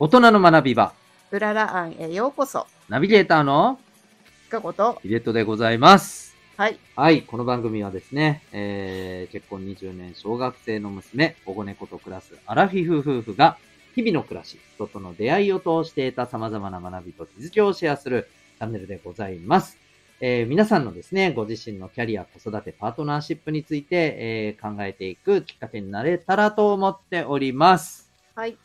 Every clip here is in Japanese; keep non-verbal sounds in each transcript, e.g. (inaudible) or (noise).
大人の学び場、うらら案へようこそ。ナビゲーターのかこと、ヒデトでございます。はい。はい、この番組はですね、えー、結婚20年小学生の娘、保護猫と暮らすアラフィフ夫婦が、日々の暮らし、人との出会いを通して得た様々な学びと気づきをシェアするチャンネルでございます。えー皆さんのですね、ご自身のキャリア、子育て、パートナーシップについて、えー考えていくきっかけになれたらと思っております。はい。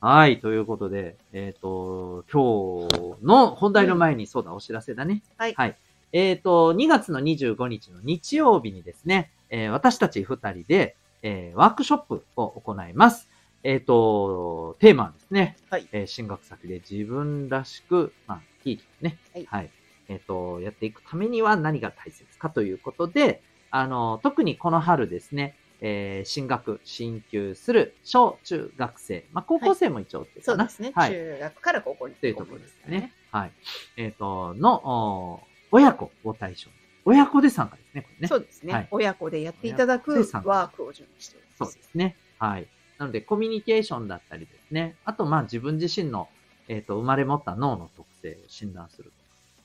はい、ということで、えっ、と、今日の本題の前に、そうだ、お知らせだね。はいはい。えっ、と、2月の25日の日曜日にですね、えー私たち2人で、えーワークショップを行います。えっ、と、テーマはですね、はいえー進学先で自分らしく、まあ、生き生きね、はいえっ、と、やっていくためには何が大切かということで、あの、特にこの春ですね、えー進学、進級する小中学生、まあ、高校生も一応ってかな、そうですね。はい。中学から高校に。というところですね。。はい。えっ、と、の、お親子を対象に。親子で参加ですね、これね。そうですね、はい親子でやっていただくワークを準備しておりそます。うですね。はい。なので、コミュニケーションだったりですね。あと、まあ、自分自身の、えっ、と、生まれ持った脳の特性を診断すると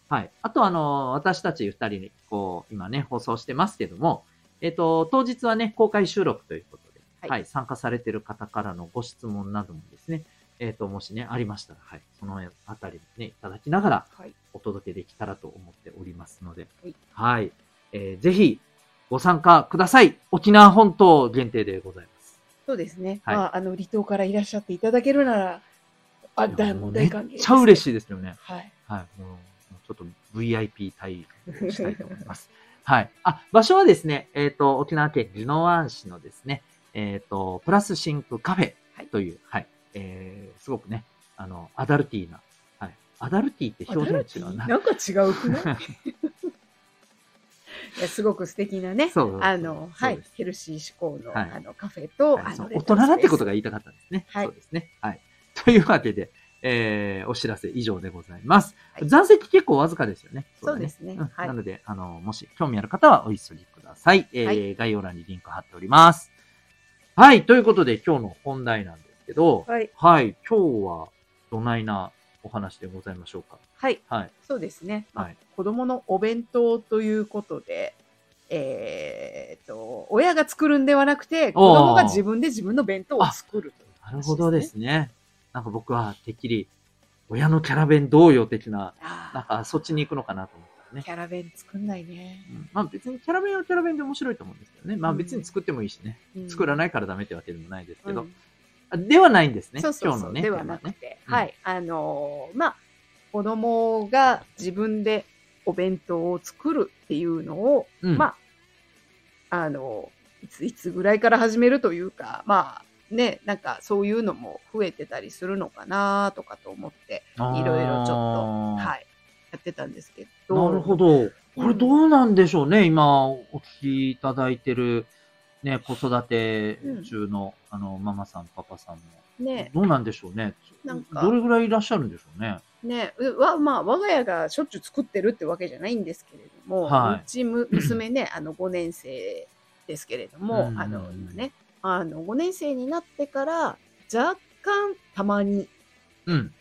か。はい。あと、あの、私たち二人に、こう、今ね、放送してますけども、えっ、と、当日はね、公開収録ということで、はいはい、参加されている方からのご質問などもですね、えっ、と、もしね、ありましたら、はい、そのあたりね、いただきながら、はい。お届けできたらと思っておりますので、はいはい。えーぜひ、ご参加ください。沖縄本島限定でございます。そうですね。はいまあ、あの、離島からいらっしゃっていただけるなら、あ、大もうめっ大歓迎です。ちゃ嬉しい。いですよね。はい。はい。もうちょっと VIP 対応したいと思います。(laughs) はい。あ、場所はですね、えっ、と、沖縄県宜野湾市のですね、えっ、と、プラスシンクカフェという、はい、えー、すごくね、あの、アダルティーな、はい。アダルティーって表現違うな。なんか違うくない？(laughs) いやすごく素敵なね。あの、はい。ヘルシー志向の、はいあの、カフェと、はい大人だってことが。が言いたかったんですね。はいそうですね。はい。というわけで、えー、お知らせ以上でございます。はい残席結構わずかですよね。だそうですねんはいなので、あの、もし興味ある方はお急ぎください。えーはい概要欄にリンク貼っております。はい。ということで、今日の本題なんですけど、はい。はい。今日は、どないなお話でございましょうか？はい。はい。そうですね。まあはい子供のお弁当ということで、えーっと、親が作るんではなくて、子供が自分で自分の弁当を作るというなるほどですね。なんか僕は、てっきり、親のキャラ弁どうよ的な、なんかそっちに行くのかなと思ったらね。キャラ弁作んないね。うんまあ別にキャラ弁はキャラ弁で面白いと思うんですけどね。まあうん別に作ってもいいしね。うん作らないからダメってわけでもないですけど。うんあではないんですね。そうそうそう、今日のね。ではなくて、マねはい。あのーまあ、子供が自分でお弁当を作るっていうのを、うんまあ、あのいついつぐらいから始めるというか、まあ、ね、なんかそういうのも増えてたりするのかなとかと思って、いろいろちょっと、はい、やってたんですけど。なるほど。これどうなんでしょうね。今、お聞きいただいてる、ね、子育て中の、あの、ママさん、パパさんも。ね、どうなんでしょうね。なんかどれぐらいいらっしゃるんでしょうね。ね、うわまあ、我が家がしょっちゅう作ってるってわけじゃないんですけれども、はいうちむ娘ね、あの5年生ですけれども、うんあの今ね、あの5年生になってから若干たまにうん。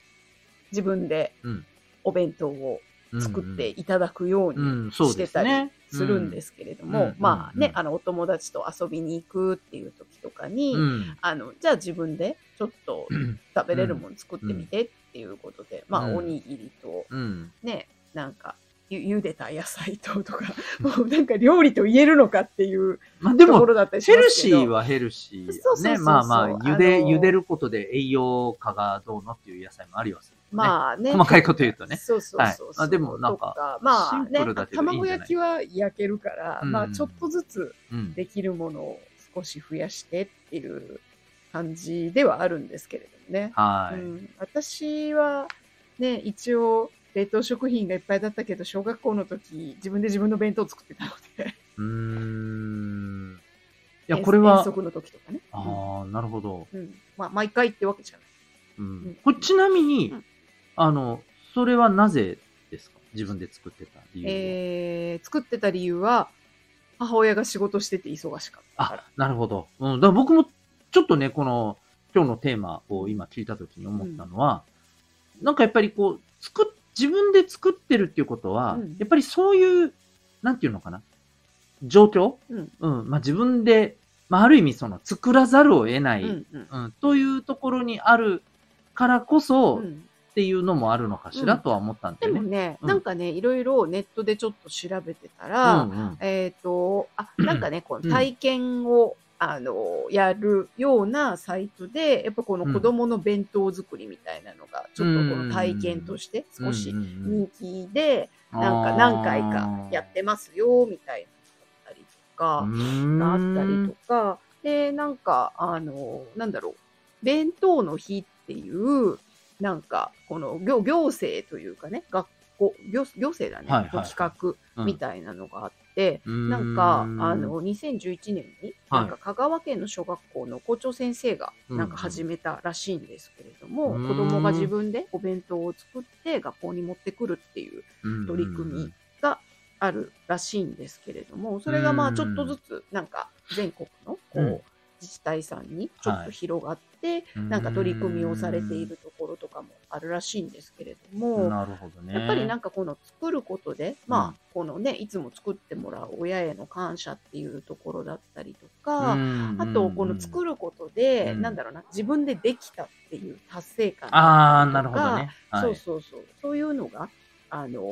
自分でうんお弁当を作っていただくよううん、にしてたりでするんですけれども、うんまあね、うんあのお友達と遊びに行くっていう時とかに、うん。あのじゃあ自分でちょっとうん。食べれるもの作ってみてっていうことで、まあうんおにぎりとうん。ね、なんか、ゆ茹でた野菜ととか、(laughs) もうなんか料理と言えるのかっていうまあでも、ところだったりしヘルますけど。シーはヘルシー、ね。そうそうまあまあ、茹で、あの茹でることで栄養価がどうのっていう野菜もありはする、ね。まあね。細かいこと言うとねそうそうそうそう。はいあでもなんかまあね卵焼きは焼けるから、うんまあちょっとずつうん。できるものを少し増やしてっていう感じではあるんですけれどもね。はい。うん、私はね、一応、冷凍食品がいっぱいだったけど、小学校の時、自分で自分の弁当を作ってたので。うーん。いや、遠これは遠、足の時とかね。ああ、なるほど。うん。うんまあ、毎回ってわけじゃない。ううんん。これちなみに、うんあの、それはなぜですか？自分で作ってた理由は。えー、作ってた理由は、母親が仕事してて忙しかったからあ。、なるほど。うん。だから僕も、ちょっとね、この、今日のテーマを今聞いたときに思ったのは、なんかやっぱりこう、作っ、自分で作ってるっていうことは、うん。やっぱりそういう、なんていうのかな、状況？うん。うん、まあ自分で、まあある意味その作らざるを得ない、うんうん。うん、というところにあるからこそ、っうん。ていうのもあるのかしらとは思ったんだよね。でもね、うん。なんかね、いろいろネットでちょっと調べてたうら、んうん。えっ、と、あ、なんかね、この体験を、あの、やるようなサイトで、やっぱこの子供の弁当作りみたいなのが、ちょっとこの体験として少し人気で、なんか何回かやってますよ、みたいなのだったりとか、があったりとか、で、なんか、あの、なんだろう、弁当の日っていう、なんか、この行行政というかね、学校、行行政だね、はいはい企画みたいなのがあって、うん。なんか、あの、2011年に、はい。なんか香川県の小学校の校長先生が、うん。なんか始めたらしいんですけれども、うん。子供が自分でお弁当を作って学校に持ってくるっていううん。取り組みがあるらしいんですけれども、それがまあちょっとずつなんか全国のこうん。う自治体さんにちょっと広がって、なんか取り組みをされているところとかもあるらしいんですけれども、なるほどね。やっぱりなんか、かこの作ることで、まあこのね、いつも作ってもらう親への感謝っていうところだったりとか、あとこの作る。ることで、うんなんだろうな、自分でできたっていう達成感ああ、なるほどね。はいそうそうそう。そういうのが、あのー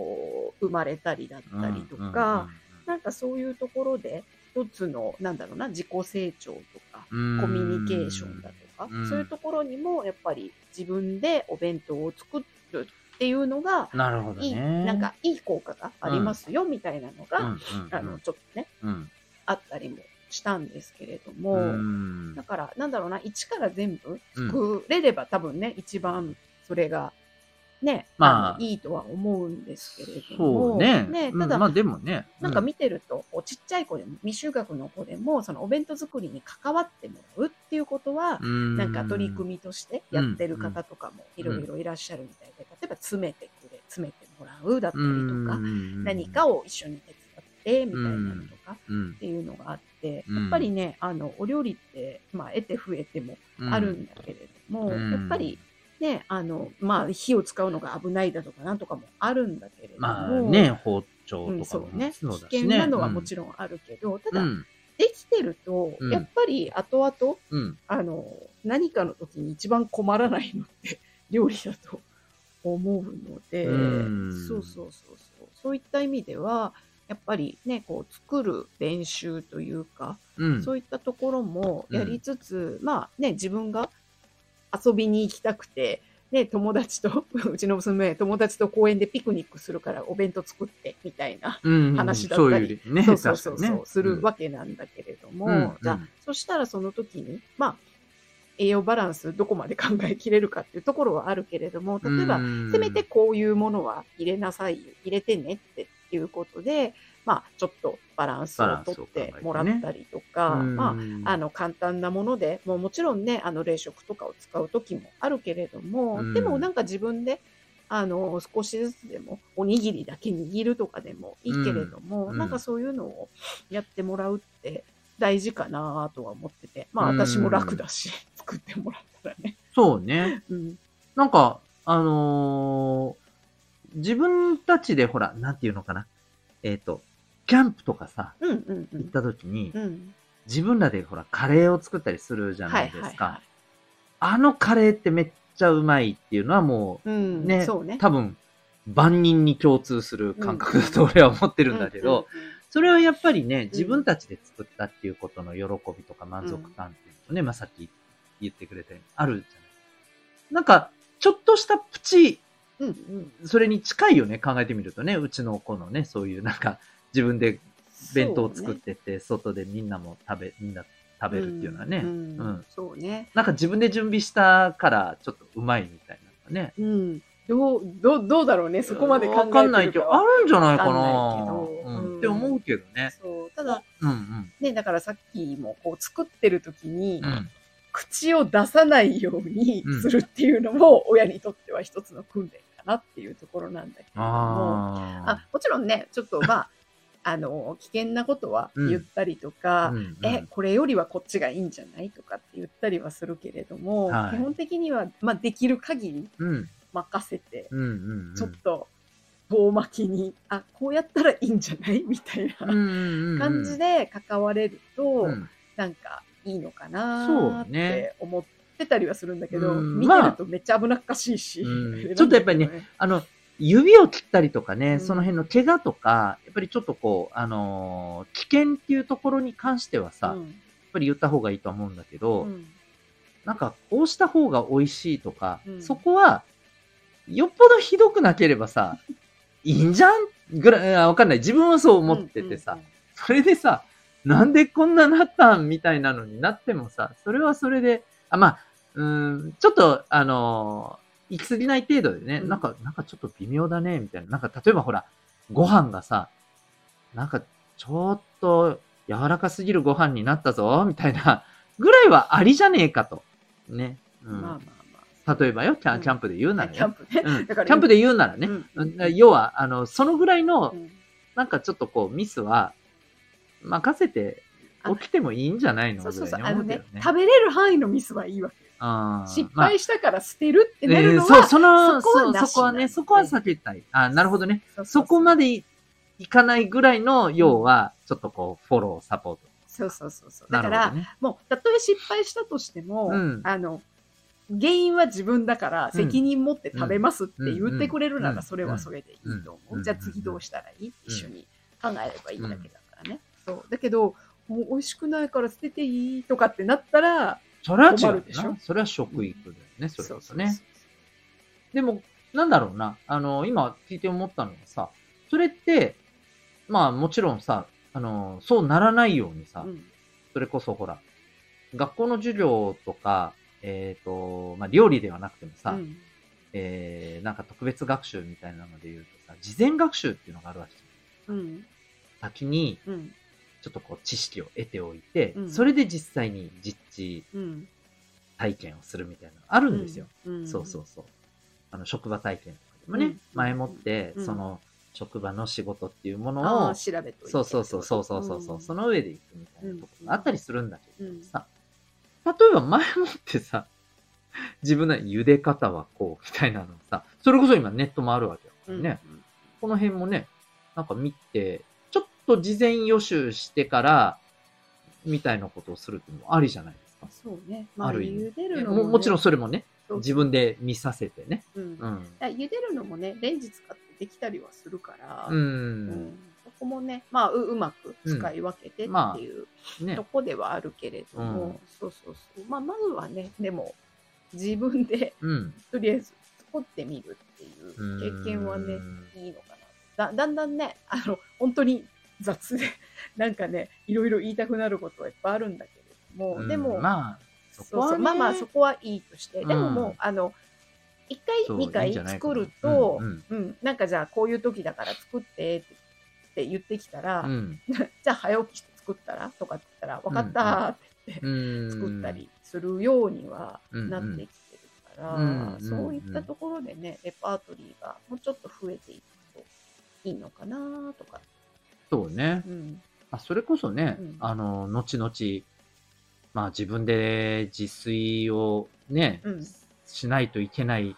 生まれたりだったりとか、なんかそういうところで、一つの、なんだろうな、自己成長とか、コミュニケーションだとか、うん。そういうところにも、やっぱり自分でお弁当を作るっていうのが、なるほどいい、ね。なんかいい効果がありますよ、みたいなのうん、が、あの、ちょっとね、うん。あったりもしたんですけれども、うん。だから、なんだろうな、一から全部作れれば、多分ね、一番それが、ね、まあ。のいいとは思うんですけれどそも、うね。ねただ、うんまあでもね。なんか見てると、ちっちゃい子でも、未就学の子でも、そのお弁当作りに関わってもらうっていうことは、ななんか取り組みとしてやってる方とかもいろいろいらっしゃるみたいで、例えば詰めてくれ、詰めてもらうだったりとか、何かを、を一緒に手伝ってみたいなのとか、うん。っていうのがあって、うん。やっぱりね、あの、お料理って、まあ、得て増えてもあるんだけれども、うん。やっぱりね、あの、まあ、火を使うのが危ないだとかなんとかもあるんだけれども、まあね、包丁うん、とかもそうね、そうだ危。険なのはもちろんあるけど、ただ、うん。できてると、うんやっぱり後々、うん。あの、何かの時に一番困らないのって (laughs) 料理だと思うので、うんそうそうそうそう。そういった意味では、やっぱりね、こう作る練習というか、うん。そういったところもやりつつ、まあね、自分が遊びに行きたくて、ね、友達と、(laughs) うちの娘、友達と公園でピクニックするからお弁当作って、みたいなうん話だったりそういうね、そうそうそうそう、ね。するわけなんだけれども、うんじゃあ、うん。そしたらその時に、まあ、栄養バランスどこまで考えきれるかっていうところはあるけれども、例えば、うんせめてこういうものは入れなさいよ、入れてねっていうことで、まあ、ちょっとバランスをとってもらったりとか、うんまあ、あの、簡単なもので、もうもちろんね、あの、冷食とかを使う時もあるけれども、うんでもなんか自分で、あの、少しずつでも、おにぎりだけ握るとかでもいいけれども、うんなんかそういうのをやってもらうって大事かなとは思ってて、まあうん私も楽だし、(laughs) 作ってもらったらね。そうね。うん。なんか、あのー自分たちでほら、なんていうのかな。えっ、と、キャンプとかさ、うんうんうん。行った時に、うん。自分らでほら、カレーを作ったりするじゃないですか。はあのカレーってめっちゃうまいっていうのはもいはいはい。うん。う、ね、ね。多分、万人に共通する感覚だと俺は思ってるんだけど、それはやっぱりね、自分たちで作ったっていうことの喜びとか満足感っていうのとね、まあさっき言ってくれたようにあるじゃない。なんか、ちょっとしたプチ、うん。それに近いよね、考えてみるとね、うちの子のね、そういうなんか、自分で弁当を作ってて、外でみんなも食べ、みんな食べるっていうのはね、うんうんそうね。なんか自分で準備したから、ちょっとうまいみたいなね。うん。どう、どう、どうだろうね。そこまで考えてわかんないけど、あるんじゃないかなうんうんって思うけどね。そう。ただ、うんうん。ね、だからさっきも、こう、作ってる時に、うん。口を出さないようにうんするっていうのも、親にとっては一つの訓練かなっていうところなんだけれども、ああもちろんね、ちょっとまあ、(laughs) あの、危険なことは言ったりとか、うんうん。え、これよりはこっちがいいんじゃないとかって言っったりはするけれども、はい。基本的には、まあ、できる限りうん。任せて、うんうんうん。ちょっと遠巻きに、あこうやったらいいんじゃない？みたいなうんうんうんうん。感じで関われると、うん。なんかいいのかなっね。て思ってたりはするんだけど、うん。見てるとめっちゃ危なっかしいし、うん。(laughs) ちょっとやっぱりね、あの、指を切ったりとかね、うん。その辺の怪我とか、やっぱりちょっとこう、あのー危険っていうところに関してはさ、やっうんぱり言った方がいいとは思うんだけど、うん。なんか、こうした方が美味しいとか、うん。そこは、よっぽどひどくなければさ、(laughs) いいんじゃんぐらい、あわかんない。自分はそう思っててさ、それでさ、なんでこんななったんみたいなのになってもさ、それはそれで、あ、まあ、うーん、ちょっと、あのー行き過ぎない程度でね、うんなんか、なんかちょっと微妙だね、みたいな。なんか、例えばほら、ご飯がさ、なんか、ちょっと柔らかすぎるご飯になったぞ、みたいな、ぐらいはありじゃねえかと。ね。うん。まあまあまあ。例えばよ、キャうんンキャンプで言うならね。キャンプね。うん、キだからャンプで言うならね。要は、あの、そのぐらいのう、んなんかちょっとこう、ミスは、任せてあ起きてもいいんじゃないの？そうそうそう。あのね。食べれる範囲のミスはいいわけ失まあ敗したから捨てるってなえるのは、ーそう、その、そこはなしそこはね、そこは避けたい。あなるほどね。そこまで。でいいかないぐらいの、要は、ちょっとこう、フォロー、サポート。そうそうそうそう。だから、ね。もう、たとえ失敗したとしても、うんあの、原因は自分だからうん責任持って食べますって言ってくれるなうんらそれはそれでいいと思う。うんじゃあ次どうしたらいい？一緒に考えればいいだけだからね。そう。だけど、もう美味しくないから捨てていいとかってなったら、それは違う困るでしょ？な。それは食育だよね、それこそね。でも、なんだろうな。あの、今聞いて思ったのはさ、それって、まあもちろんさ、あの、そうならないようにさ、うんそれこそほら、学校の授業とか、えっ、と、まあ料理ではなくてもさ、うんえー、なんか特別学習みたいなので言うとさ、事前学習っていうのがあるわけじゃん。うん先に、うんちょっとこう知識を得ておいて、うんそれで実際に実地うん。体験をするみたいなのあるんですよ。うん。そうそうそう。あの、職場体験とかでもね、うん。前もって、うん。その、職場の仕事っていうものを、調べといてそうそうそうそうそうそう、うん。その上で行くみたいなところがあったりするんだけどさ、例えば前もってさ、自分の茹で方はこう、みたいなのさ、それこそ今ネットもあるわけだからね。うん。この辺もね、なんか見て、と事前予習してから、みたいなことをするってのもありじゃないですか。そうね。まあ、ある意味茹でるのも、ね、ももちろんそれもね、自分で見させてね。うん。うん。ら茹でるのもね、レンジ使ってできたりはするから、う。うんんそこもね、まあう、うまく使い分けてっていう、まねと。こではあるけれども、うんそうそうそう。まあ、まずはね、でも、自分でうん。とりあえず作ってみるっていう経験はね、いいのかな。だだんだんね、あの、本当に雑で、(laughs) なんかね、いろいろ言いたくなることはいっぱいあるんだけれども、うんでも、まあ、そこはねそうそうまあまあそこはいいとして、でもうんもう、あの、1回、そう2回作ると、うんうんなんかじゃあこういう時だから作ってって言ってきたら、うん。(laughs) じゃあ早起きして作ったらとかって言ったら、分かったーって言って、うん。作ったりするようにはうんなってきてるから、うんそういったところでね、レパートリーがもうちょっと増えていくといいのかなとか。そうね。うんあそれこそね、うんあの、後々、まあ自分で自炊をね、うんしないといけない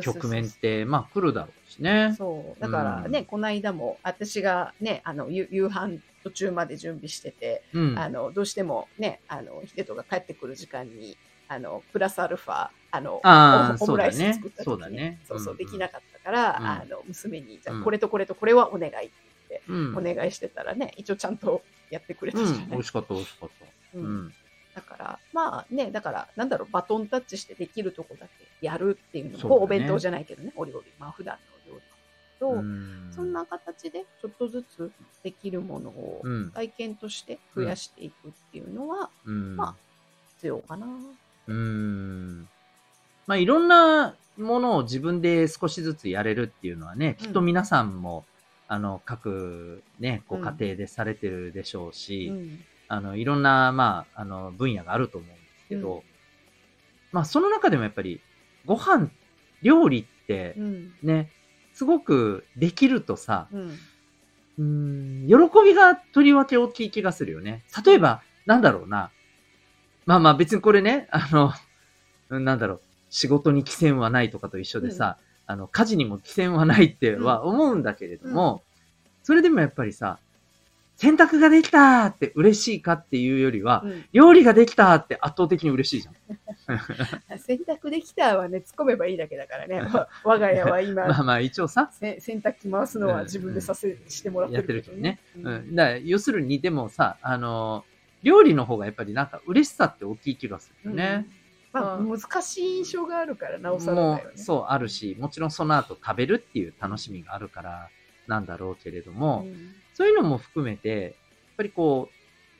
局面って、まあ来るだろうしね。そう。だからね、うんこの間も私がね、あの、夕夕飯途中まで準備してて、うん。あの、どうしてもね、あの、秀人が帰ってくる時間に、あの、プラスアルファ、あの、あーオムライス作った時そうだねそうそう、うんできなかったから、うんあの、娘に、じゃこれとこれとこれはお願いって。お願いしてたらね、一応ちゃんとやってくれたじゃうん。美味しかった、美味しかった。ううんん。だから、まあね、だから、なんだろう、バトンタッチしてできるとこだけやるっていうのも、ねお弁当じゃないけどね、お料理、まあ普段の料理と、うんそんな形でちょっとずつできるものをうん。体験として増やしていくっていうのはうん。まあ必要かな。うん。まあ、いろんなものを自分で少しずつやれるっていうのはね、きっと皆さんも、あの、各ね、こううん。家庭でされてるでしょうし、うん。あの、いろんな、まあ、あの、分野があると思うんですけど、うん。まあ、その中でもやっぱり、ご飯、料理ってう、ん。ね、すごくできるとさ、うん。うーん、喜びがとりわけ大きい気がするよね。例えば、なんだろうな。まあまあ別にこれね、あの、うんなんだろう、仕事に寄せはないとかと一緒でさ、あの、家事にも寄せはないっては思うんだけれども、それでもやっぱりさ、洗濯ができたって嬉しいかっていうよりは、うん料理ができたって圧倒的に嬉しいじゃん。(laughs) 洗濯できたはね、突っ込めばいいだけだからね。わ (laughs) 我が家は今、まあまあ一応さ、せ洗濯機回すのは自分でさせ、してもらってやってるるけどね。ううんん。だ要するにでもさ、あの、料理の方がやっぱりなんか嬉しさって大きい気がするよね。まあ、うん難しい印象があるから、なおさらもだよね。う、そうあるし、もちろんその後食べるっていう楽しみがあるからなんだろうけれども、んそういうのも含めて、やっぱりこ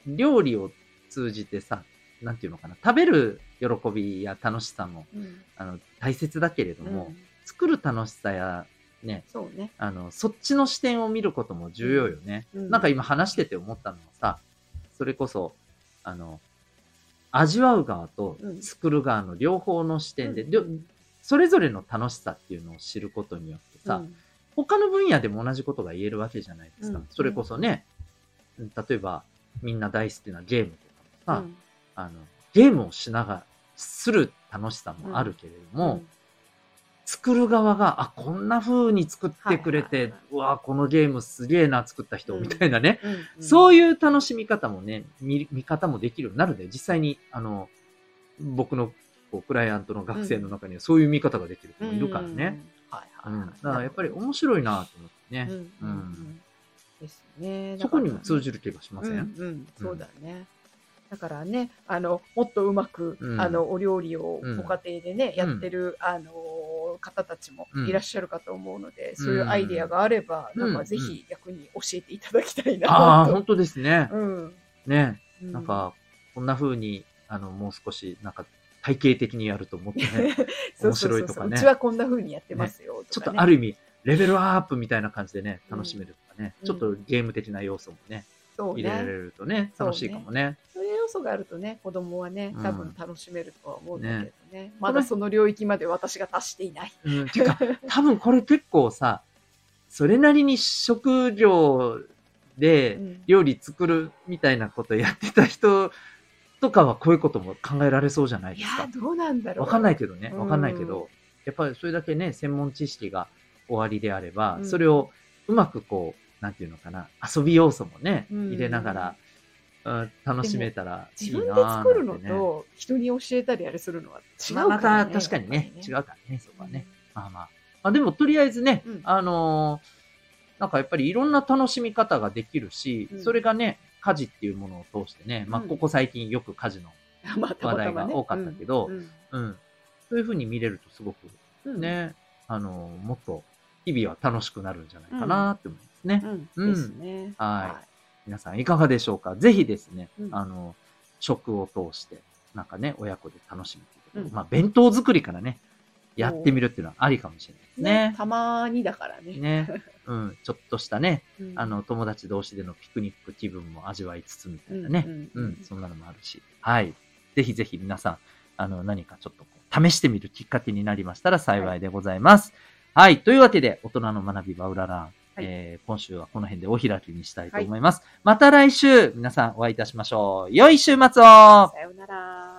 う、料理を通じてさ、なんていうのかな、食べる喜びや楽しさも、うんあの、大切だけれども、うん作る楽しさや、ね、そうね。あの、そっちの視点を見ることも重要よね。うんなんか今話してて思ったのはさ、それこそ、あの、味わう側とうん。作る側の両方の視点で、うん。それぞれの楽しさっていうのを知ることによってさ、うん。他の分野でも同じことが言えるわけじゃないですか。うん。それこそね、うん例えばみんな大好きなゲームとかもさ、うん。あの、ゲームをしながら、する楽しさもあるけれども、作る側が、あ、こんな風に作ってくれて、はいはいはいうわこのゲームすげえな、作った人、うんみたいなね、うんそういう楽しみ方もね、見見方もできるようになるんで、実際に、あの、僕のこうクライアントの学生の中にはそういう見方ができる人もいるからね。。うんはいうん。はい。だからやっぱり面白いなと思ってね。うんうんうんですね。そこにも通じじる気がしません、うんうん、そうだね。だからね、あの、もっとうまく、うんあの、お料理をうんご家庭でね、やってる、あの、方たちもいらっしゃるかと思うので、そういうアイデアがあれば、うん。なんかぜひ逆に教えていただきたいなああ、と。本当ですね。うん。ね。うなん、か、こんな風に、あの、もう少し、なんか、体系的にやるともっとね、(laughs) 面白いとかね。そうちはこんな風にやってますよ、ちょっとある意味、レベルアップみたいな感じでね、楽しめるとかね、うん。ちょっとゲーム的な要素もね、そう入れられね。るとね、楽しいかもね。そういう要素があるとね、子供はねう、ん。多分楽しめるとは思うんだけどね。まだその領域まで私が達していない。うん、てか、多分これ結構さ、それなりに食料でうん料理作るみたいなことやってた人とかはこういうことも考えられそうじゃないいですかや。ー、どうなんだろう。わかんないけどね、うんわかんないけど、やっぱりそれだけね、専門知識が終わりであれば、うんそれをうまくこう、なんていうのかな、遊び要素もね、うん入れながら、うん楽しめたらいい自な分で作るのと人に教えたりあれするのは違うからね。た確かにね、違やっうからね、そこはね。まあまあ。まあでもとりあえずね、うん。あのーなんかやっぱりいろんな楽しみ方ができるし、うん。それがね、家事っていうものを通してね、まあうん。ここ最近よく家事の、(laughs) 話題が多かったけどうん。うん、そういう風に見れるとすごくうん。ね、あのーもっと日々は楽しくなるんじゃないかなって思いますね。うん。ですね。はい皆さんいかがでしょうか？ぜひですね、うんあの、食を通して、なんかね、親子で楽しむうんまあ、弁当作りからね、やってみるっていうのはありかもしれないですねね。たまにだからね。ね。(laughs) うん。ちょっとしたね、うんあの、友達同士でのピクニック気分も味わいつつみたいなね。うんうん、そんなのもあるし。はい。ぜひぜひ皆さん、あの、何かちょっとこう試してみるきっかけになりましたら幸いでございます。はい。というわけで、大人の学びバウララン、はいえー今週はこの辺でお開きにしたいと思います。また来週、皆さんお会いいたしましょう。良い週末をさようなら。